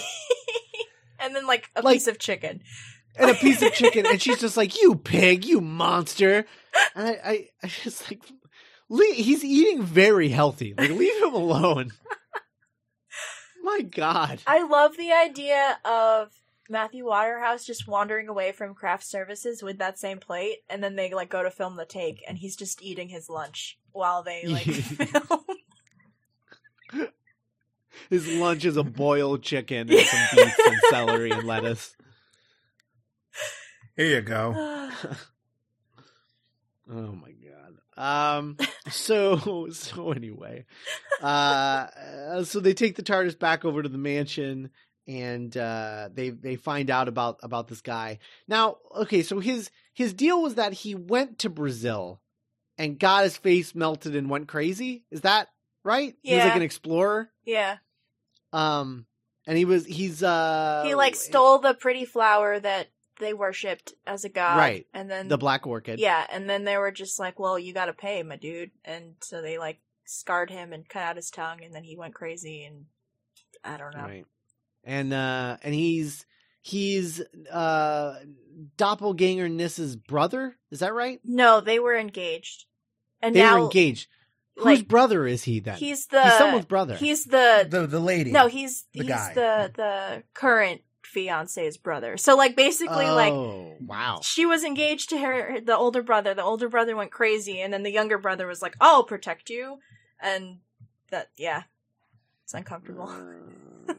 and then like a Like- piece of chicken. and a piece of chicken, and (laughs) she's just like, "You pig, you monster!" And I, I, I just like, he's eating very healthy. Like, leave him alone. (laughs) My God, I love the idea of Matthew Waterhouse just wandering away from craft services with that same plate, and then they like go to film the take, and he's just eating his lunch while they like (laughs) film. His lunch is a boiled chicken and some beets and celery and lettuce. Here you go. (sighs) Oh my god. Um. So so anyway, uh, uh, so they take the TARDIS back over to the mansion, and uh, they they find out about about this guy. Now, okay, so his his deal was that he went to Brazil, and got his face melted and went crazy. Is that right? He was like an explorer. yeah, Um, and he was he's uh he like stole the pretty flower that they worshipped as a god, Right. And then the black orchid. yeah, and then they were just like, "Well, you got to pay, my dude," and so they like scarred him and cut out his tongue, and then he went crazy, and I don't know. Right. And uh and he's he's uh doppelganger Nyssa's brother. Is that right? No, they were engaged, and They now were engaged. Whose like brother is he then? he's the He's someone's brother. He's the The the lady. no, he's the he's guy. the the current fiance's brother. So like basically like oh, wow. she was engaged to her the older brother. The older brother went crazy, and then the younger brother was like, "I'll protect you," and that yeah, it's uncomfortable. Uh,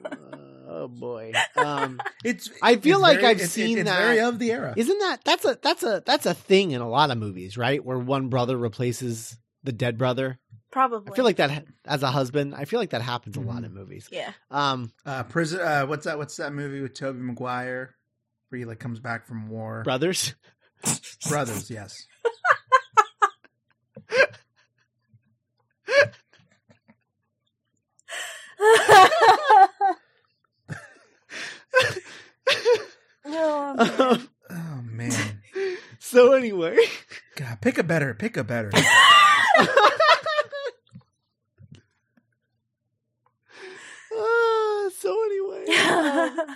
oh boy. (laughs) Um It's. I feel it's like very- I've it's- seen it's that- very of the era. isn't that that's a that's a that's a thing in a lot of movies, right? Where one brother replaces the dead brother. Probably. I feel like that as a husband, I feel like that happens a lot in movies. yeah. Um Uh, prison. Uh, what's that? What's that movie with Tobey Maguire, where he like comes back from war? brothers. (laughs) Brothers, yes. no, man. Um, (laughs) Oh man, (laughs) so anyway, God, pick a better. Pick a better. Uh, so anyway, um,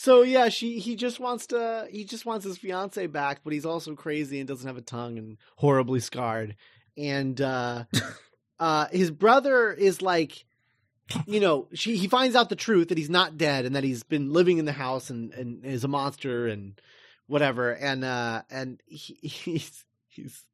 so yeah, she he just wants to he just wants his fiance back, but he's also crazy and doesn't have a tongue and horribly scarred. And uh (laughs) uh his brother is like you know, she he finds out the truth that he's not dead and that he's been living in the house and and is a monster and whatever and uh and he, (laughs) he's he's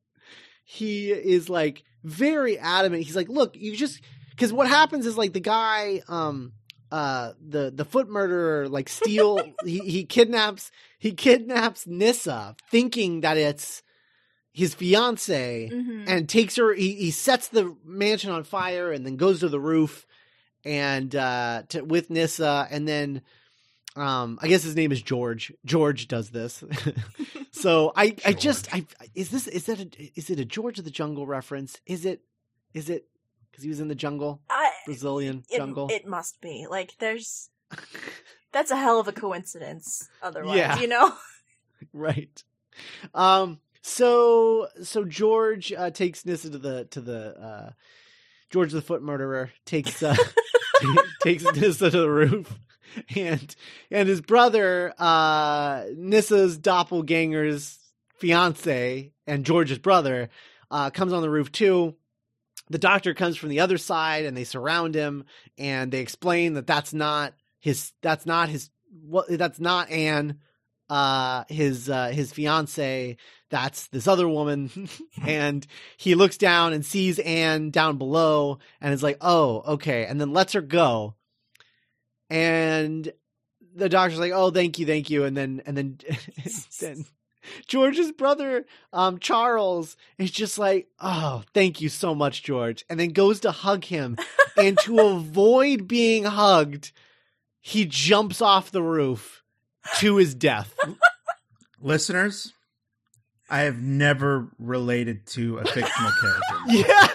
he is like very adamant. He's like, "Look, you just because what happens is like the guy um uh the the foot murderer like steal (laughs) he he kidnaps he kidnaps Nyssa thinking that it's his fiance Mhm. and takes her he, he sets the mansion on fire and then goes to the roof and uh to, with Nyssa and then um I guess his name is George. George does this. (laughs) So I I just I is this is that a, is it a George of the Jungle reference? Is it is it because he was in the jungle Brazilian it, jungle it must be like there's (laughs) that's a hell of a coincidence. Otherwise, Yeah. you know. (laughs) right um so so george uh takes nyssa to the to the uh george the foot murderer takes uh (laughs) takes nyssa to the roof and and his brother uh nyssa's doppelganger's fiance and george's brother uh comes on the roof too the doctor comes from the other side and they surround him and they explain that that's not his that's not his what that's not Anne uh his uh his fiance. That's this other woman. (laughs) (laughs) And he looks down and sees Anne down below and is like oh okay. And then lets her go. And the doctor's like oh thank you thank you. And then and then (laughs) then (laughs) George's brother um Charles is just like oh thank you so much George and then goes to hug him (laughs) and to avoid being hugged he jumps off the roof to his death. (laughs) Listeners, I have never related to a fictional character. Yeah.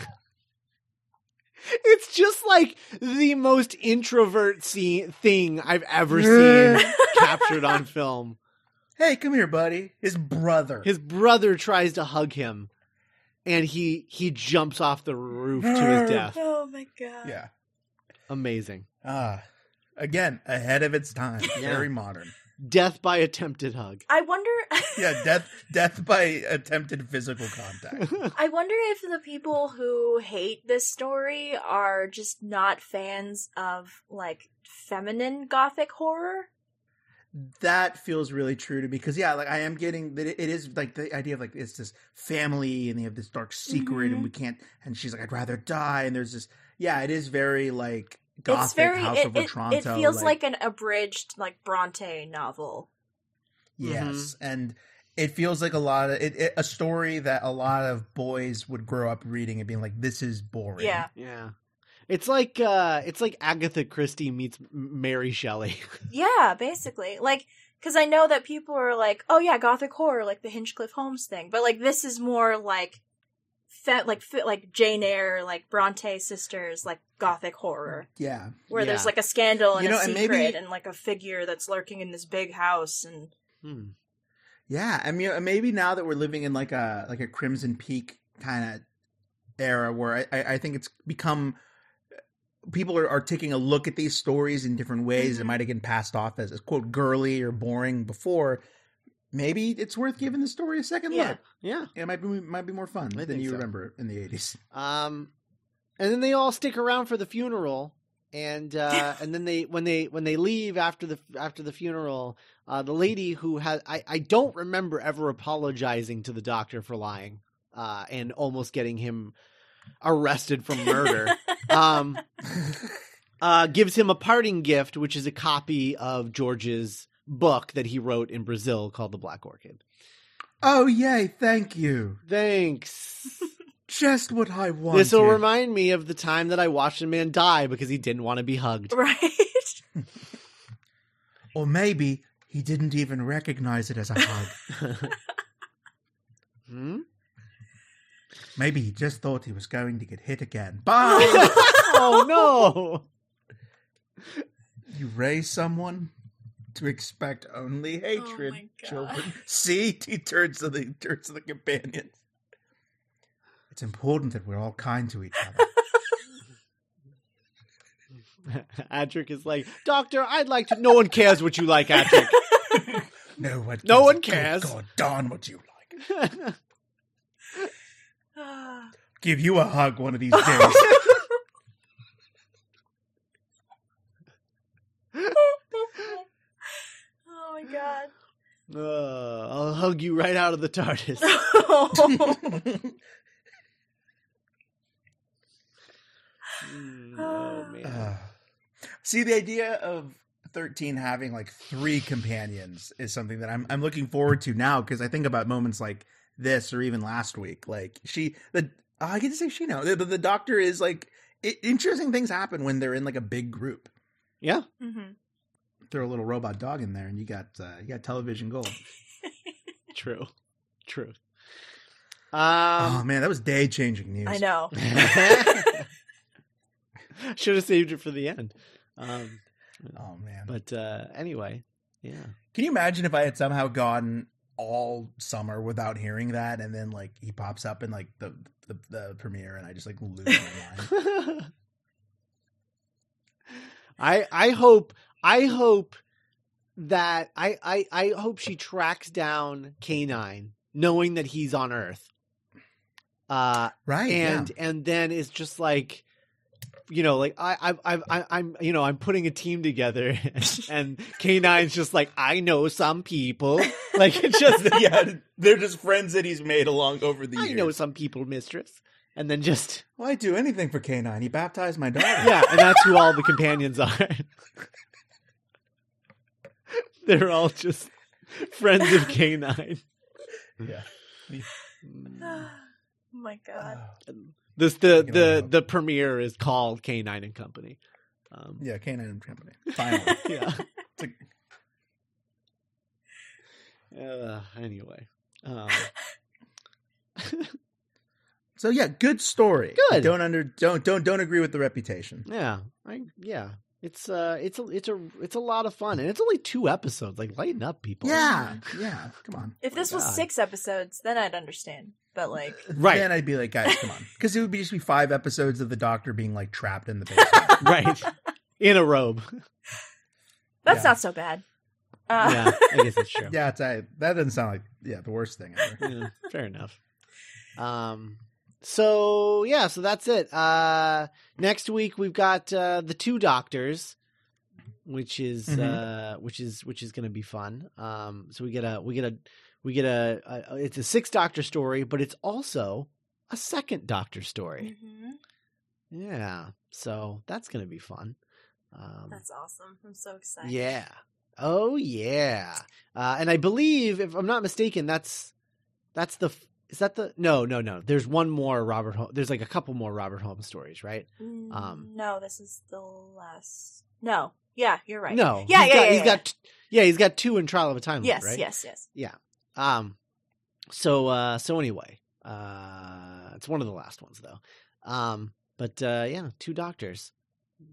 It's just like the most introvert scene thing I've ever seen captured on film. Hey, come here, buddy. His brother. His brother tries to hug him and he he jumps off the roof to his (laughs) death. Oh my god. yeah. Amazing. Ah, again, ahead of its time. Yeah. Very modern. Death by attempted hug. I wonder (laughs) Yeah, death death by attempted physical contact. (laughs) I wonder if the people who hate this story are just not fans of like feminine gothic horror. That feels really true to me because yeah, like I am getting that it it is like the idea of like it's this family and they have this dark secret Mhm. and we can't and she's like I'd rather die and there's this yeah, it is very like gothic it's very House it, of it, Otranto. it feels like, an abridged like Bronte novel. Yes, and it feels like a lot of it, it, a story that a lot of boys would grow up reading and being like, "This is boring." Yeah. Yeah. It's like uh it's like Agatha Christie meets Mary Shelley. (laughs) Yeah, basically. Like cuz I know that people are like, "Oh yeah, gothic horror like the Hinchcliffe Holmes thing." But like this is more like fe- like fe- like Jane Eyre, like Bronte sisters, like gothic horror. yeah, where Yeah. there's like a scandal and You know, a and secret maybe- and like a figure that's lurking in this big house and Hmm. yeah. I mean, maybe now that we're living in like a like a Crimson Peak kind of era, where I, I I think it's become people are, are taking a look at these stories in different ways. It Mhm. might have been passed off as, as quote girly or boring before. Maybe it's worth giving the story a second Yeah. look. Yeah. It might be might be more fun I than you so. remember in the eighties. Um, and then they all stick around for the funeral, and uh, and then they when they when they leave after the after the funeral, uh, the lady who had I I don't remember ever apologizing to the doctor for lying, uh, and almost getting him arrested for (laughs) murder. um, uh, gives him a parting gift, which is a copy of George's book that he wrote in Brazil called The Black Orchid. oh yay! Thank you. Thanks. (laughs) Just what I wanted. This will remind me of the time that I watched a man die because he didn't want to be hugged. right. (laughs) Or maybe he didn't even recognize it as a hug. Hmm? Maybe he just thought he was going to get hit again. Bye! (laughs) oh no! (laughs) you raise someone to expect only oh, hatred, my God. children. (laughs) See? He turns to the turns to the companions. It's important that we're all kind to each other. Adric is like, Doctor, I'd like to. No one cares what you like, Adric. No one, No one cares. God darn what you like. Give you a hug one of these (laughs) days. Oh my god. Uh, I'll hug you right out of the TARDIS. (laughs) Mm, oh man. Uh, see, the idea of thirteen having like three companions is something that I'm I'm looking forward to now because I think about moments like this or even last week. Like she, the oh, I get to say she now. The, the, the doctor is like it, interesting things happen when they're in like a big group. Yeah. Mm-hmm. Throw a little robot dog in there, and you got uh, you got television gold. (laughs) True. True. oh Um, man, that was day changing news. I know. (laughs) Should have saved it for the end. Um, Oh man, but uh, anyway, yeah. Can you imagine if I had somehow gone all summer without hearing that, and then like he pops up in like the the, the premiere, and I just like lose my mind. (laughs) I I hope I hope that I I I hope she tracks down K9 knowing that he's on Earth. Uh Right? and and then it's just like you know like I I I I- I'm you know I'm putting a team together (laughs) and K9's just like I know some people (laughs) like it's just yeah. yeah, they're just friends that he's made along over the I years. know some people mistress and then just Well, I do anything for K9. He baptized my daughter. yeah and that's who all the companions are (laughs) they're all just friends of K9 yeah. oh (sighs) my god. Oh. This the Get the the premiere is called K9 and Company um Yeah, K9 and Company. Finally. (laughs) yeah It's like, Uh, anyway, um, (laughs) So yeah, good story. Good. Don't under don't don't don't agree with the reputation. yeah, I, yeah. It's uh, it's a it's a it's a lot of fun, and it's only two episodes. Like, lighten up, people. Yeah, (laughs) yeah. Come on. If this was God. six episodes, then I'd understand. But like, Right. Then I'd be like, guys, come on, because it would be just be five episodes of the Doctor being like trapped in the basement. (laughs) right. In a robe. that's Yeah. not so bad. Uh, yeah, I (laughs) guess that's true. yeah, it's I, that doesn't sound like yeah the worst thing ever. yeah, fair enough. Um, so yeah, so that's it. Uh, next week we've got uh, the two doctors, which is Mhm. uh, which is which is going to be fun. Um, so we get a we get a we get a, a it's a six doctor story, but it's also a second doctor story. mhm. Yeah, so that's going to be fun. Um, That's awesome. I'm so excited. yeah. Oh yeah. Uh, and I believe, if I'm not mistaken, that's that's the is that the no no no. There's one more Robert. Holmes. There's like a couple more Robert Holmes stories, right? Mm, Um, no, this is the last. No, yeah, you're right. No. yeah, he's yeah, got, yeah, He's yeah. got yeah. He's got two in Trial of a Time yes, right? yes, yes. Um. So uh. So anyway, uh, it's one of the last ones though. Um. But uh, yeah, two doctors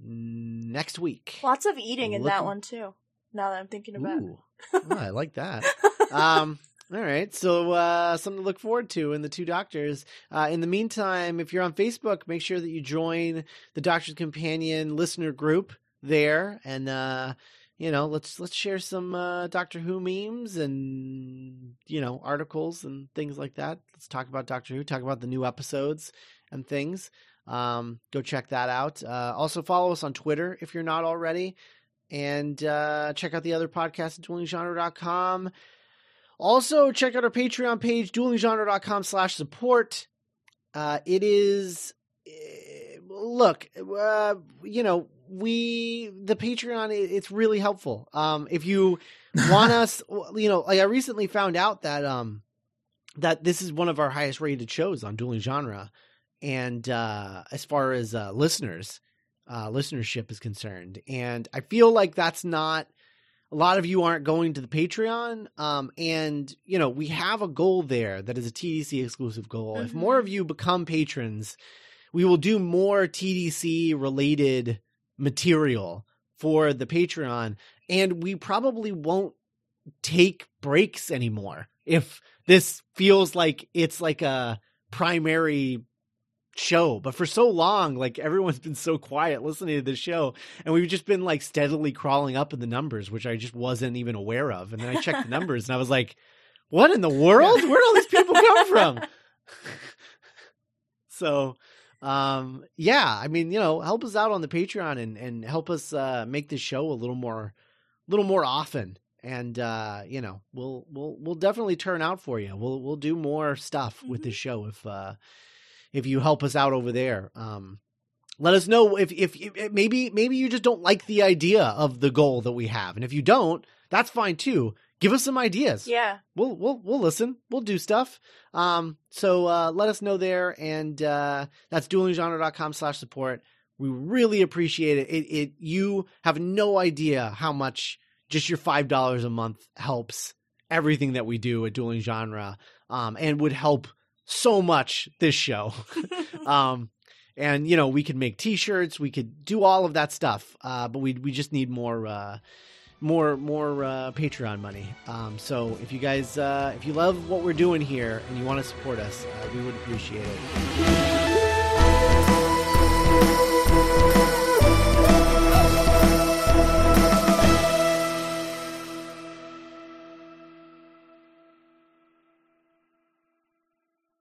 next week. Lots of eating in that one too. Now that I'm thinking about. Ooh, Oh, I like that. (laughs) um all right so uh something to look forward to in the two doctors uh in the meantime if you're on facebook make sure that you join the doctor's companion listener group there and uh you know let's let's share some uh doctor who memes and you know articles and things like that let's talk about doctor who talk about the new episodes and things um go check that out uh also follow us on twitter if you're not already and uh, check out the other podcasts at duelinggenre.com. Also, check out our Patreon page, duelinggenre.com slash support. Uh, it is, eh, look, uh, you know, we, the Patreon, it- it's really helpful. Um, if you (laughs) want us, you know, like I recently found out that, um, that this is one of our highest rated shows on Dueling Genre. And, uh, as far as, uh, listeners, uh, listenership is concerned. And I feel like that's not a lot of you aren't going to the Patreon. Um, and you know, we have a goal there that is a TDC exclusive goal. If Mhm. more of you become patrons, we will do more TDC related material for the Patreon. And we probably won't take breaks anymore if this feels like it's like a primary show. But for so long like everyone's been so quiet listening to this show and we've just been like steadily crawling up in the numbers which i just wasn't even aware of. And then i checked the numbers and i was like what in the world? Where'd all these people come from? (laughs) So um yeah i mean you know help us out on the patreon and and help us uh make this show a little more a little more often. And uh you know we'll we'll we'll definitely turn out for you. We'll we'll do more stuff with this show if uh if you help us out over there. Um let us know if, if if maybe maybe you just don't like the idea of the goal that we have. And if you don't that's fine too give us some ideas Yeah. we'll we'll we'll listen. We'll do stuff. Um, so uh, let us know there, and uh, that's duelinggenre.com slash support. We really appreciate it. It it you have no idea how much just your five dollars a month helps everything that we do at Dueling Genre, um, and would help so much this show. (laughs) (laughs) um, and you know we could make T-shirts, we could do all of that stuff, uh, but we we just need more. Uh, more more uh, Patreon money. Um, so if you guys uh, if you love what we're doing here and you want to support us, uh, we would appreciate it.